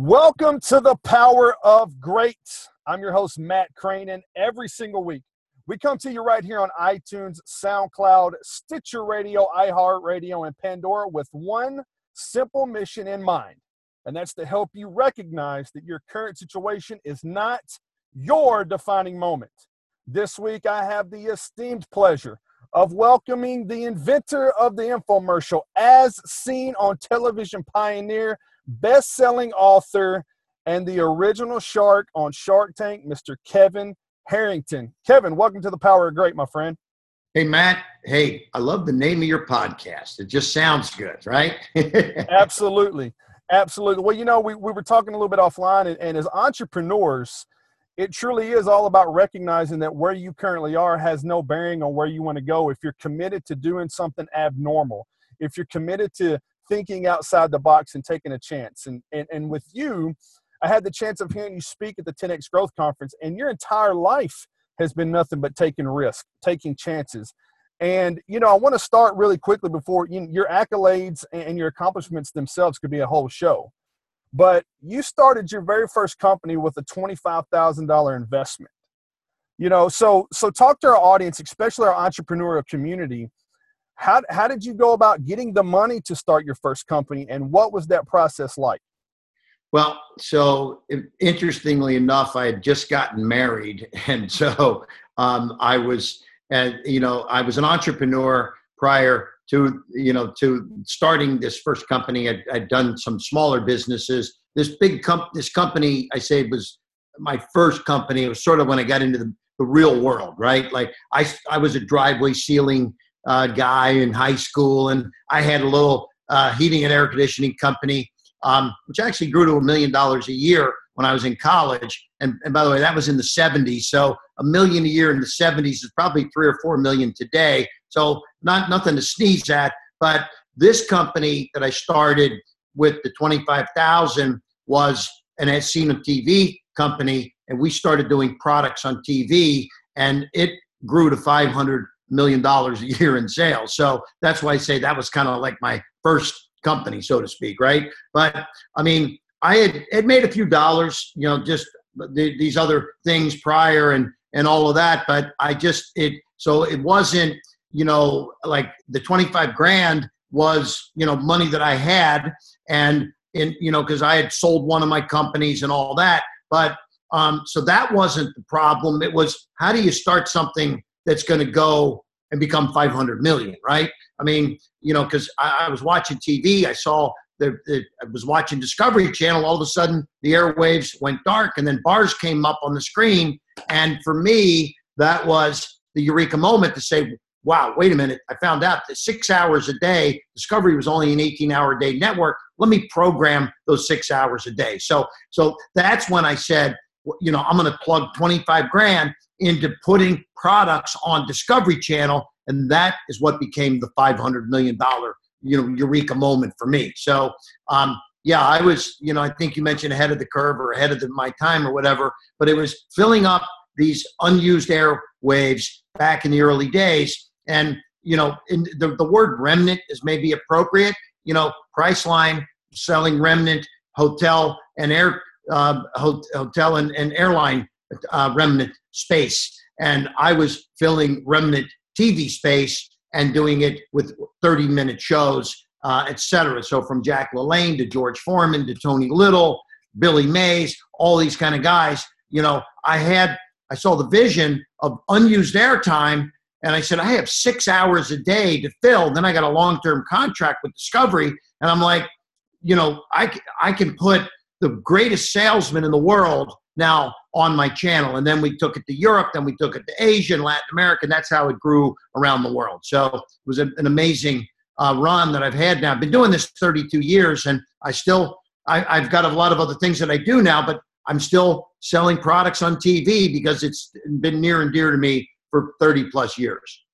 Welcome to the Power of Great. I'm your host, Matt Cranen. Every single week, we come to you right here on iTunes, SoundCloud, Stitcher Radio, iHeartRadio, and Pandora with one simple mission in mind, and that's to help you recognize that your current situation is not your defining moment. This week, I have the esteemed pleasure of welcoming the inventor of the infomercial, as seen on television pioneer best selling author, and the original shark on Shark Tank, Mr. Kevin Harrington. Kevin, welcome to the Power of Great, my friend. Hey, Matt. Hey, I love the name of your podcast. It just sounds good, right? Absolutely. Absolutely. Well, you know, we, we were talking a little bit offline, and, and as entrepreneurs, it truly is all about recognizing that where you currently are has no bearing on where you want to go. If you're committed to doing something abnormal, if you're committed to thinking outside the box and taking a chance. And, and, and with you, I had the chance of hearing you speak at the 10X Growth Conference, and your entire life has been nothing but taking risk, taking chances. And, you know, I want to start really quickly before you, your accolades and your accomplishments themselves could be a whole show. But you started your very first company with a $25,000 investment. You know, so so talk to our audience, especially our entrepreneurial community, how, how did you go about getting the money to start your first company and what was that process like? Well, so interestingly enough, I had just gotten married. And so um, I was, and you know, I was an entrepreneur prior to, you know, to starting this first company. I'd, I'd done some smaller businesses. This big comp, this company, I say was my first company. It was sort of when I got into the, the real world, right? Like I, I was a driveway sealing uh, guy in high school, and I had a little uh, heating and air conditioning company, um, which actually grew to a million dollars a year when I was in college. And, and by the way, that was in the 70s. So a million a year in the 70s is probably three or four million today. So not nothing to sneeze at. But this company that I started with the 25,000 was an SCENA TV company, and we started doing products on TV, and it grew to 500 million dollars a year in sales. So that's why I say that was kind of like my first company, so to speak, right? But I mean, I had, had made a few dollars, you know, just the, these other things prior and and all of that. But I just it so it wasn't you know like the twenty five grand was you know money that I had and in you know because I had sold one of my companies and all that. But um, so that wasn't the problem. It was how do you start something that's going to go and become 500 million, right? I mean, you know, because I, I, was watching TV, I saw the, the, I was watching Discovery Channel. All of a sudden, the airwaves went dark, and then bars came up on the screen. And for me, that was the eureka moment to say, "Wow, wait a minute! I found out that six hours a day, Discovery was only an 18-hour day network. Let me program those six hours a day." So, so that's when I said, you know, I'm going to plug 25 grand into putting products on Discovery Channel, and that is what became the 500 million dollar you know eureka moment for me. So, um, yeah, I was, you know, I think you mentioned ahead of the curve or ahead of the, my time or whatever, but it was filling up these unused airwaves back in the early days, and you know, the, the word remnant is maybe appropriate. You know, Priceline selling remnant hotel and air uh, hotel and, and airline uh, remnant space. And I was filling remnant TV space and doing it with 30 minute shows, uh, etc. So from Jack LaLanne to George Foreman to Tony Little, Billy Mays, all these kind of guys. You know, I had, I saw the vision of unused airtime and I said, I have six hours a day to fill. Then I got a long term contract with Discovery. And I'm like, you know, I, I can put the greatest salesman in the world now on my channel. And then we took it to Europe, then we took it to Asia and Latin America, and that's how it grew around the world. So it was an amazing uh, run that I've had now. I've been doing this 32 years, and I still, I, I've got a lot of other things that I do now, but I'm still selling products on TV because it's been near and dear to me for 30 plus years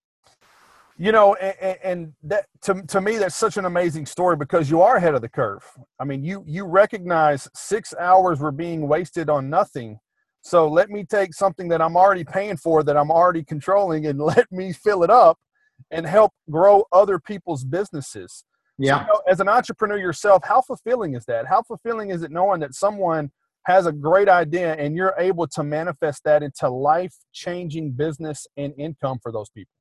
you know and, and, that to, to me that's such an amazing story because you are ahead of the curve i mean you you recognize six hours were being wasted on nothing so let me take something that i'm already paying for that i'm already controlling and let me fill it up and help grow other people's businesses Yeah. So, you know, as an entrepreneur yourself, how fulfilling is that? How fulfilling is it knowing that someone has a great idea and you're able to manifest that into life changing business and income for those people?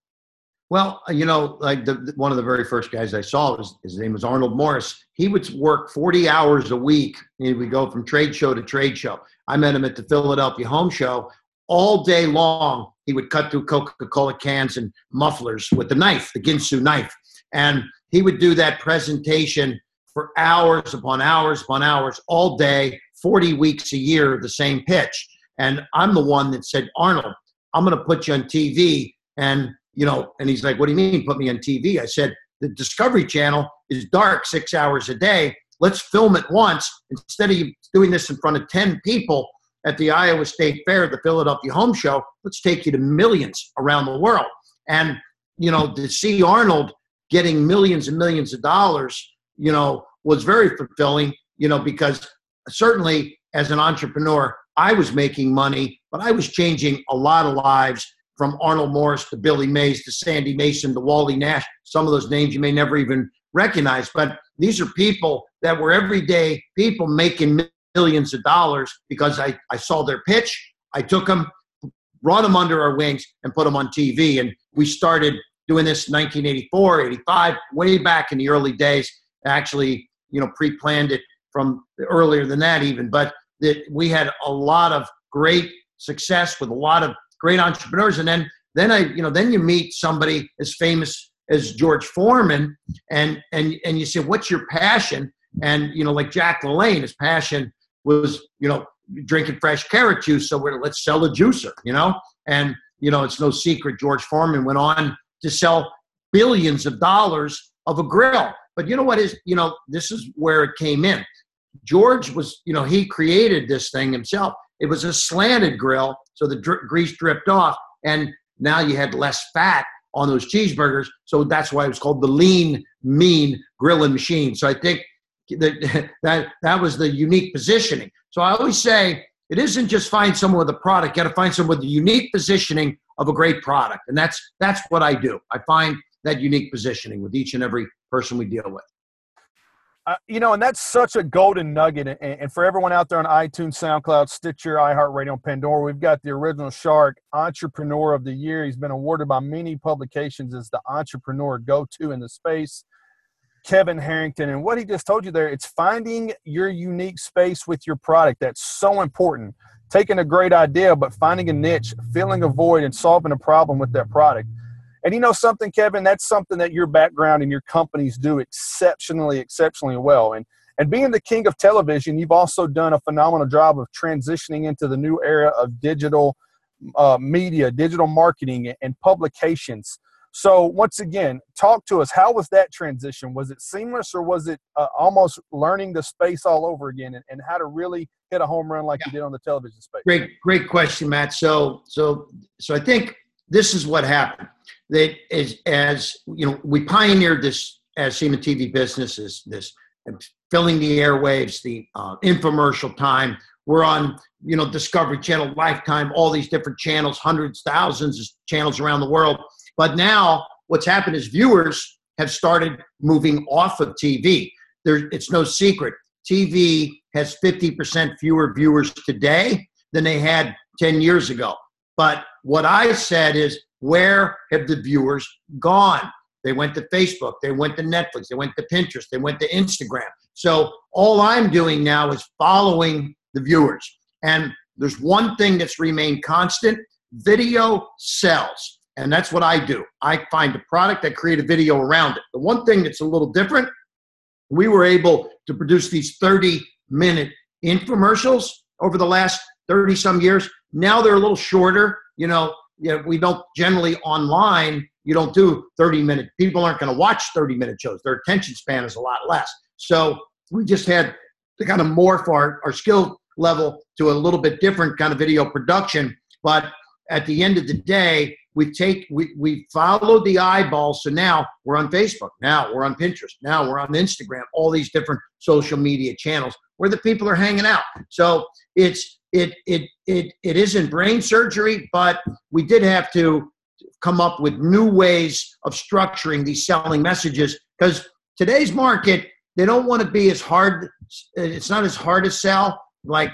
Well, you know, like the, one of the very first guys I saw, was, his name was Arnold Morris. He would work 40 hours a week. He would go from trade show to trade show. I met him at the Philadelphia Home Show all day long. He would cut through Coca Cola cans and mufflers with the knife, the Ginsu knife. And he would do that presentation for hours upon hours upon hours all day, 40 weeks a year, the same pitch. And I'm the one that said, Arnold, I'm going to put you on TV. And, you know, and he's like, what do you mean put me on TV? I said, the Discovery Channel is dark six hours a day. Let's film it once. Instead of doing this in front of 10 people at the Iowa State Fair, the Philadelphia Home Show, let's take you to millions around the world. And, you know, to see Arnold getting millions and millions of dollars, you know, was very fulfilling, you know, because certainly as an entrepreneur, I was making money, but I was changing a lot of lives from Arnold Morris to Billy Mays to Sandy Mason to Wally Nash. Some of those names you may never even recognize, but these are people that were everyday people making millions of dollars because I, I saw their pitch. I took them, brought them under our wings, and put them on TV. And we started doing this 1984, 85, way back in the early days. Actually, you know, pre-planned it from earlier than that even. But that we had a lot of great success with a lot of great entrepreneurs. And then then I, you know, then you meet somebody as famous as George Foreman, and and and you say, what's your passion? And you know, like Jack LaLanne, his passion was, you know, drinking fresh carrot juice. So we're let's sell a juicer, you know. And you know, it's no secret. George Foreman went on to sell billions of dollars of a grill. But you know what is, you know, this is where it came in. George was, you know, he created this thing himself. It was a slanted grill, so the dr- grease dripped off, and now you had less fat on those cheeseburgers. So that's why it was called the lean, mean grilling machine. So I think that that, that was the unique positioning. So I always say it isn't just find someone with a product, you got to find someone with the unique positioning of a great product. And that's that's what I do. I find that unique positioning with each and every person we deal with. You know, and that's such a golden nugget. And, and, for everyone out there on iTunes, SoundCloud, Stitcher, iHeartRadio, Pandora, we've got the original Shark Entrepreneur of the Year. He's been awarded by many publications as the entrepreneur go to in the space. Kevin Harrington. And what he just told you there, it's finding your unique space with your product. That's so important. Taking a great idea, but finding a niche, filling a void, and solving a problem with that product. And you know something, Kevin, that's something that your background and your companies do exceptionally, exceptionally well. And and being the king of television, you've also done a phenomenal job of transitioning into the new era of digital uh, media, digital marketing, and publications. So once again, talk to us. How was that transition? Was it seamless, or was it uh, almost learning the space all over again, and, and, how to really hit a home run like yeah. you did on the television space? Great, great question, Matt. So, so, so I think this is what happened. That is, as you know, we pioneered this as seen TV business is this filling the airwaves, the uh, infomercial time. We're on, you know, Discovery Channel, Lifetime, all these different channels, hundreds, thousands of channels around the world but now what's happened is viewers have started moving off of TV. There, it's no secret. TV has 50% fewer viewers today than they had 10 years ago. But what I said is, where have the viewers gone? They went to Facebook, they went to Netflix, they went to Pinterest, they went to Instagram. So all I'm doing now is following the viewers. And there's one thing that's remained constant video sells. And that's what I do. I find a product, I create a video around it. The one thing that's a little different, we were able to produce these 30 minute infomercials over the last 30 some years. Now they're a little shorter. You know, you know we don't generally online, you don't do 30 minute, people aren't going to watch 30 minute shows. Their attention span is a lot less. So we just had to kind of morph our, our skill level to a little bit different kind of video production. But at the end of the day, we take we we followed the eyeball so now we're on facebook now we're on pinterest now we're on instagram all these different social media channels where the people are hanging out so it's it it it, it isn't brain surgery but we did have to come up with new ways of structuring these selling messages because today's market, they don't want to be as hard. It's not as hard to sell. Like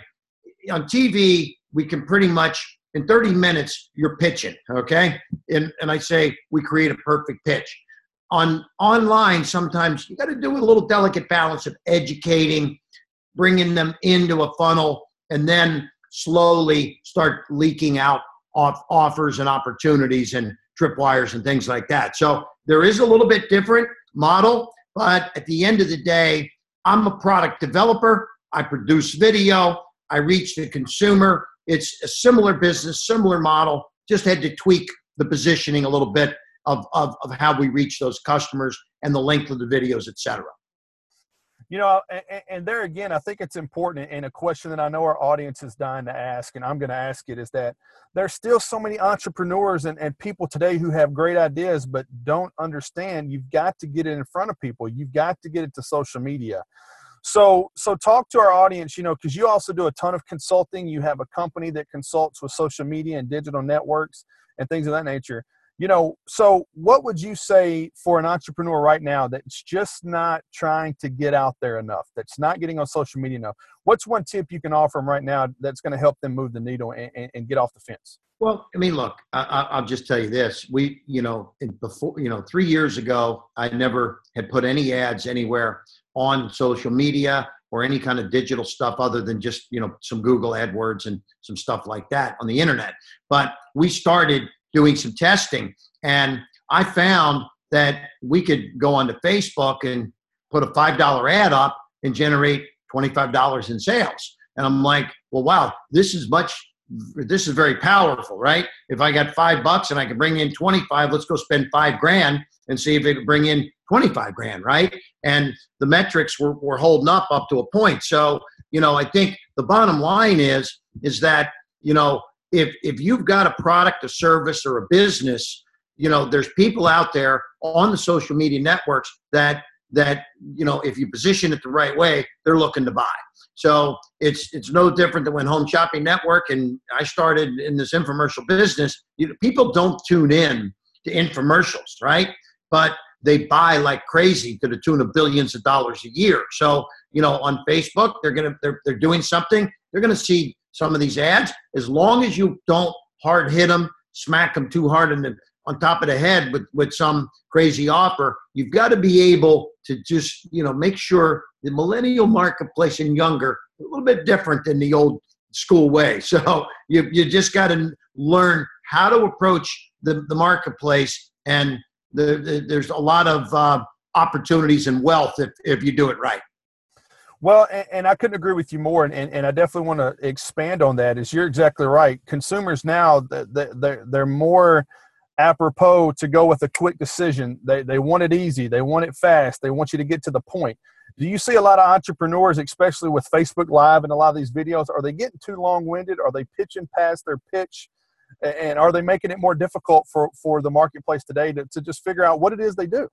on TV, we can pretty much in 30 minutes you're pitching. Okay, and and I say we create a perfect pitch. On online, sometimes you got to do a little delicate balance of educating, bringing them into a funnel, and then slowly start leaking out off offers and opportunities and tripwires and things like that. So there is a little bit different model, but at the end of the day, I'm a product developer. I produce video. I reach the consumer. It's a similar business, similar model. Just had to tweak the positioning a little bit of, of, of how we reach those customers and the length of the videos, et cetera you know and, and, there again i think it's important and a question that i know our audience is dying to ask and i'm going to ask it is that there's still so many entrepreneurs and, and people today who have great ideas but don't understand. You've got to get it in front of people. You've got to get it to social media. So so talk to our audience you know because you also do a ton of consulting. You have a company that consults with social media and digital networks and things of that nature you know so what would you say for an entrepreneur right now that's just not trying to get out there enough that's not getting on social media enough? What's one tip you can offer them right now that's going to help them move the needle and, and, and, get off the fence? Well i mean look I, will just tell you this. We you know before you know three years ago i never had put any ads anywhere on social media or any kind of digital stuff other than just you know some google adwords and some stuff like that on the internet. But we started doing some testing. And I found that we could go onto Facebook and put a $5 ad up and generate $25 in sales. And I'm like, well, wow, this is much, this is very powerful, right? If I got five bucks and I can bring in 25, let's go spend five grand and see if it can bring in 25 grand, right? And the metrics were, were holding up up to a point. So, you know, I think the bottom line is, is that, you know, if if you've got a product, a service, or a business, you know, there's people out there on the social media networks that that you know if you position it the right way, they're looking to buy. So it's it's no different than when Home Shopping Network and I started in this infomercial business. You know, people don't tune in to infomercials, right? But they buy like crazy to the tune of billions of dollars a year. So you know, on Facebook, they're gonna they're they're doing something. They're gonna see some of these ads, as long as you don't hard hit them, smack them too hard in the, on top of the head with, with some crazy offer, you've got to be able to just, you know, make sure the millennial marketplace and younger, a little bit different than the old school way. So you, you just got to learn how to approach the, the marketplace and the, the, there's a lot of uh, opportunities and wealth if, if you do it right. Well, and, and, I couldn't agree with you more, and, and, and I definitely want to expand on that. Is you're exactly right. Consumers now they're they're more apropos to go with a quick decision. They they want it easy. They want it fast. They want you to get to the point. Do you see a lot of entrepreneurs, especially with Facebook Live and a lot of these videos, are they getting too long winded? Are they pitching past their pitch? And are they making it more difficult for, for the marketplace today to, to just figure out what it is they do?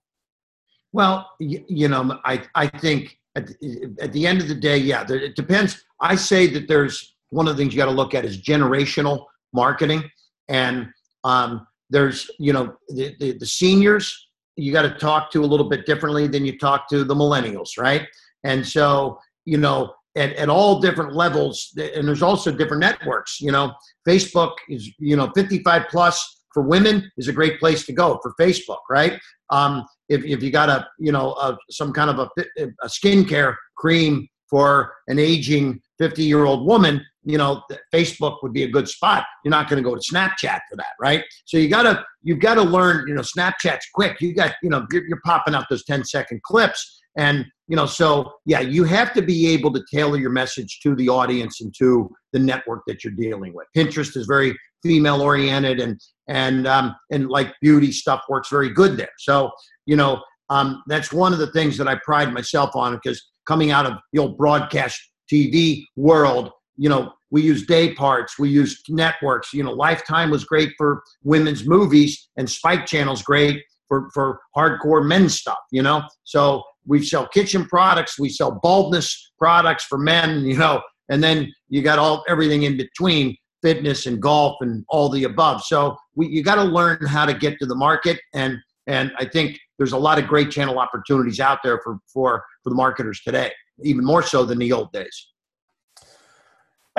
Well, you, you know, I, I think at the, at the end of the day, yeah, there, it depends. I say that there's one of the things you got to look at is generational marketing, and um, there's you know the, the, the seniors you got to talk to a little bit differently than you talk to the millennials, right? And so you know at, at all different levels, and there's also different networks. You know, Facebook is you know 55 plus for women is a great place to go for Facebook, right? Um, if, if you got a you know a, some kind of a, a skincare cream for an aging 50 year old woman you know facebook would be a good spot. You're not going to go to snapchat for that right? So you gotta you've got to learn you know snapchat's quick. You got you know you're, you're popping out those 10 second clips and you know so yeah you have to be able to tailor your message to the audience and to the network that you're dealing with. Pinterest is very female oriented and and um, and like beauty stuff works very good there. So you know, um, that's one of the things that I pride myself on because coming out of the old broadcast TV world, you know, we use day parts, we use networks. You know, Lifetime was great for women's movies, and Spike Channel's great for for hardcore men's stuff. You know, so we sell kitchen products, we sell baldness products for men. You know, and then you got all everything in between fitness and golf and all the above. So we, you got to learn how to get to the market and and I think there's a lot of great channel opportunities out there for for for the marketers today, even more so than the old days.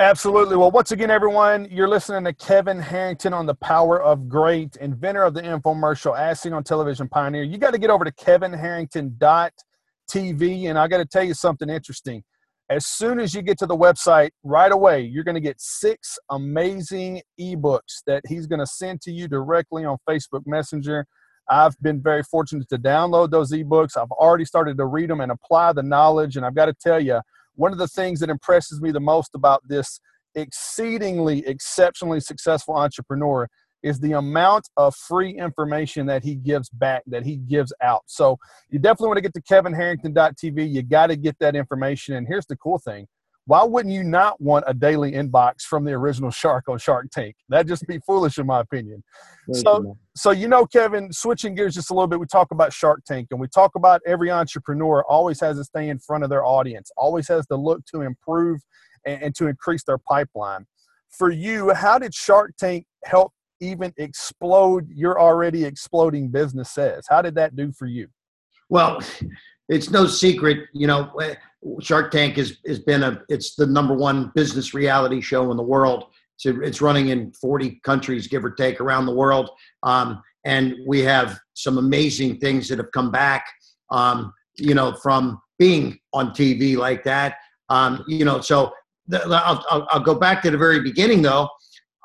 Absolutely. Well, once again, everyone, you're listening to Kevin Harrington on the Power of Great, inventor of the infomercial, as on television pioneer. You got to get over to kevinharrington.tv, and I got to tell you something interesting. As soon as you get to the website, right away, you're going to get six amazing ebooks that he's going to send to you directly on Facebook Messenger. I've been very fortunate to download those ebooks. I've already started to read them and apply the knowledge, and I've got to tell you, one of the things that impresses me the most about this exceedingly exceptionally successful entrepreneur is the amount of free information that he gives back that he gives out. So you definitely want to get to kevinharrington.tv you got to get that information. And here's the cool thing why wouldn't you not want a daily inbox from the original shark on shark tank? That'd just be foolish in my opinion. So so you know kevin switching gears just a little bit we talk about shark tank and we talk about every entrepreneur always has to stay in front of their audience always has to look to improve and, and to increase their pipeline. For you how did shark tank help even explode your already exploding business says how did that do for you? Well it's no secret you know Shark Tank has, has been a it's the number one business reality show in the world. So it's running in 40 countries, give or take, around the world. Um, and we have some amazing things that have come back, um, you know, from being on TV like that. Um, you know, so the, I'll, I'll, I'll go back to the very beginning, though.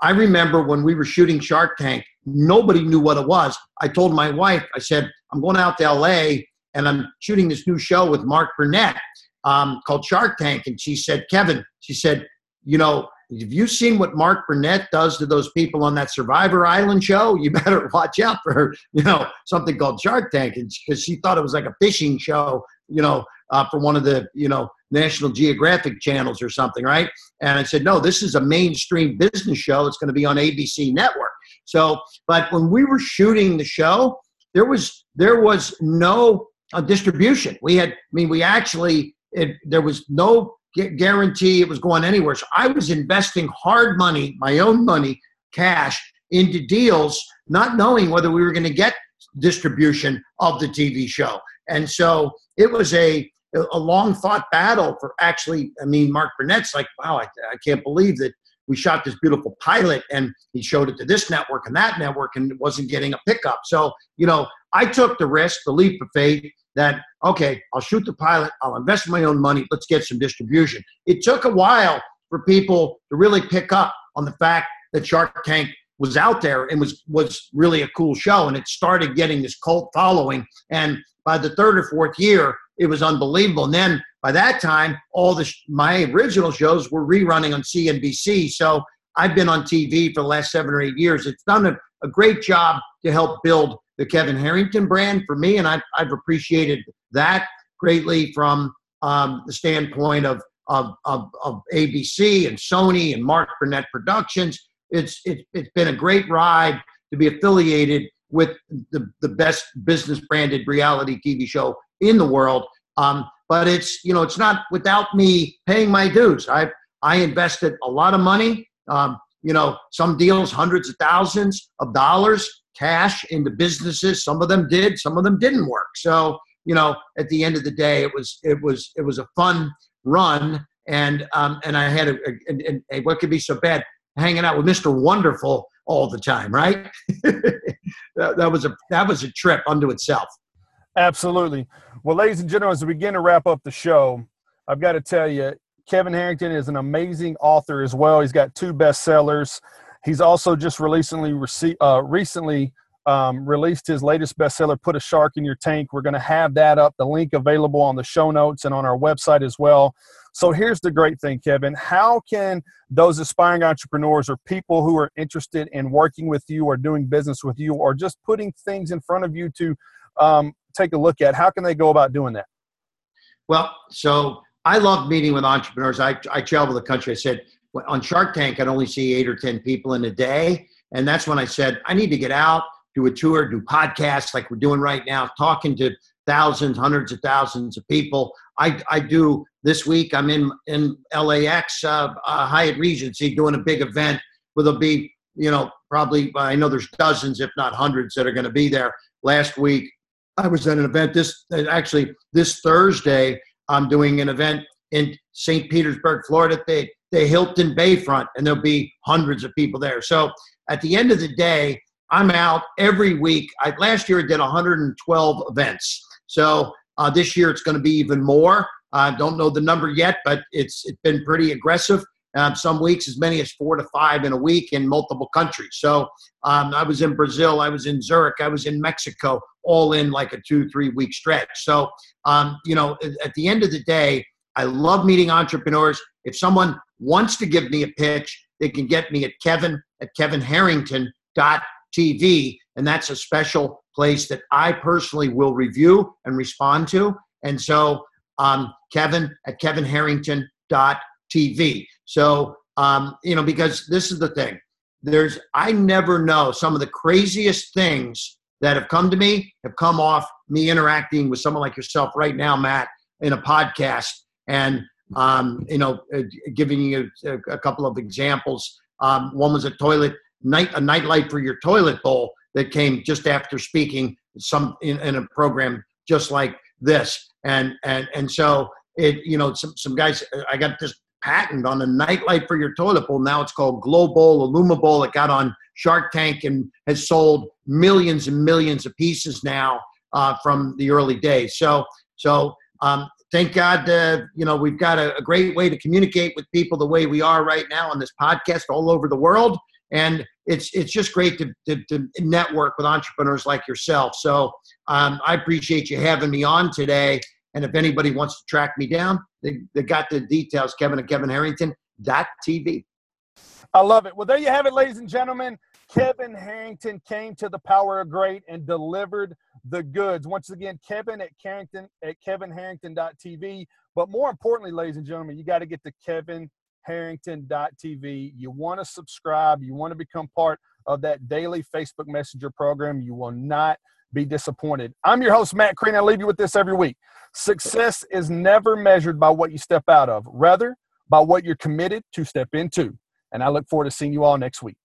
I remember when we were shooting Shark Tank, nobody knew what it was. I told my wife, I said, I'm going out to LA and I'm shooting this new show with Mark Burnett um, called Shark Tank, and she said, Kevin, she said, you know, have you seen what Mark Burnett does to those people on that Survivor Island show? You better watch out for, you know, something called Shark Tank, because she thought it was like a fishing show, you know, uh, for one of the, you know, National Geographic channels or something, right? And I said, no, this is a mainstream business show. It's going to be on ABC Network. So, but when we were shooting the show, there was there was no uh, distribution. We had, I mean, we actually it, there was no guarantee it was going anywhere. So I was investing hard money, my own money, cash, into deals, not knowing whether we were going to get distribution of the TV show. And so it was a a long thought battle for actually. I mean, Mark Burnett's like, wow, I, I can't believe that we shot this beautiful pilot and he showed it to this network and that network and it wasn't getting a pickup. So you know, I took the risk, the leap of faith that, okay, I'll shoot the pilot, I'll invest my own money, let's get some distribution. It took a while for people to really pick up on the fact that Shark Tank was out there and was was really a cool show and it started getting this cult following and by the third or fourth year it was unbelievable and then by that time all the my original shows were rerunning on CNBC so I've been on TV for the last 7 or 8 years it's done a, a great job to help build the Kevin Harrington brand for me, and I've, I've appreciated that greatly from um, the standpoint of, of, of, of, ABC and Sony and Mark Burnett Productions. It's, it, it's been a great ride to be affiliated with the, the best business branded reality TV show in the world. Um, but it's, you know, it's not without me paying my dues. I, I invested a lot of money, um, you know, some deals, hundreds of thousands of dollars cash into businesses. Some of them did, some of them didn't work. So, you know, at the end of the day, it was it was it was a fun run, and um, and I had a, a, a, a what could be so bad hanging out with Mr. Wonderful all the time, right? that, that was a that was a trip unto itself. Absolutely. Well, ladies and gentlemen, as we begin to wrap up the show, I've got to tell you, Kevin Harrington is an amazing author as well. He's got two bestsellers. He's also just recently rece- uh, recently um, released his latest bestseller, "Put a Shark in Your Tank." We're going to have that up, the link available on the show notes and on our website as well. So here's the great thing, Kevin. How can those aspiring entrepreneurs or people who are interested in working with you or doing business with you or just putting things in front of you to um, take a look at, how can they go about doing that? Well, so I love meeting with entrepreneurs. I, I travel the country. I said, on Shark Tank, I'd only see eight or 10 people in a day. And that's when I said, I need to get out, do a tour, do podcasts like we're doing right now, talking to thousands, hundreds of thousands of people. I, I do this week, I'm in, in LAX, uh, uh, Hyatt Regency, doing a big event where there'll be, you know, probably, I know there's dozens, if not hundreds, that are going to be there. Last week, I was at an event this actually this Thursday. I'm doing an event in St. Petersburg, Florida, the, the Hilton Bayfront, and there'll be hundreds of people there. So at the end of the day, I'm out every week. I, last year I did 112 events. So uh, this year it's going to be even more. I don't know the number yet, but it's it's been pretty aggressive. Um, some weeks as many as four to five in a week in multiple countries. So um, I was in Brazil, I was in Zurich, I was in Mexico, all in like a two three week stretch. So um, you know, at the end of the day, I love meeting entrepreneurs. If someone wants to give me a pitch, they can get me at Kevin at kevinharrington.tv. And that's a special place that I personally will review and respond to. And so, um, Kevin at kevinharrington.tv. So, um, you know, because this is the thing. There's, I never know some of the craziest things that have come to me have come off me interacting with someone like yourself right now, Matt, in a podcast and um, you know, uh, giving you a, a, couple of examples. Um, one was a toilet night, a nightlight for your toilet bowl that came just after speaking some in, in a program just like this, and and and so it, you know, some some guys. I got this patent on a nightlight for your toilet bowl. Now it's called Glow Bowl, Illumibowl. It got on Shark Tank and has sold millions and millions of pieces now uh, from the early days. So so um, thank God, uh, you know, we've got a, a, great way to communicate with people the way we are right now on this podcast all over the world. And it's it's just great to, to, to network with entrepreneurs like yourself. So um, I appreciate you having me on today. And if anybody wants to track me down, they, they got the details, Kevin at kevinharrington.tv. I love it. Well, there you have it, ladies and gentlemen. Kevin Harrington came to the Power of Great and delivered the goods. Once again, Kevin at Carrington at kevinharrington.tv. But more importantly, ladies and gentlemen, you got to get to kevinharrington.tv. You want to subscribe, you want to become part of that daily Facebook Messenger program. You will not be disappointed. I'm your host, Matt Crean. I leave you with this every week. Success is never measured by what you step out of, rather, by what you're committed to step into. And I look forward to seeing you all next week.